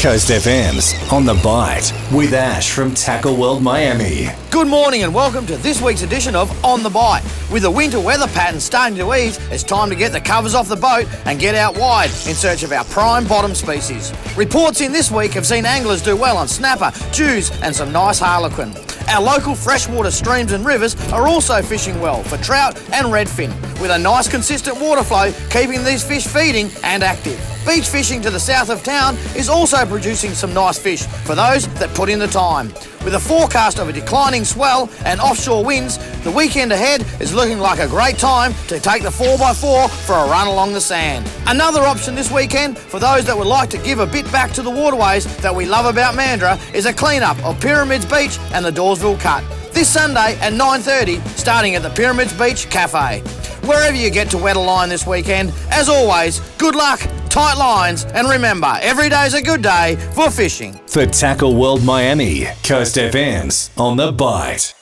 Coast FM's On the Bite with Ash from Tackle World Miami. Good morning and welcome to this week's edition of On the Bite. With the winter weather pattern starting to ease, it's time to get the covers off the boat and get out wide in search of our prime bottom species. Reports in this week have seen anglers do well on snapper, jews, and some nice harlequin. Our local freshwater streams and rivers are also fishing well for trout and redfin, with a nice consistent water flow keeping these fish feeding and active. Beach fishing to the south of town is also producing some nice fish for those that put in the time. With a forecast of a declining swell and offshore winds, the weekend ahead is looking like a great time to take the 4x4 for a run along the sand. Another option this weekend for those that would like to give a bit back to the waterways that we love about Mandurah is a clean-up of Pyramids Beach and the Dawesville Cut. This Sunday at 9.30, starting at the Pyramids Beach Cafe. Wherever you get to wet a line this weekend, as always, good luck, tight lines, and remember, every day's a good day for fishing. For Tackle World Miami, Coast FM's On the Bite.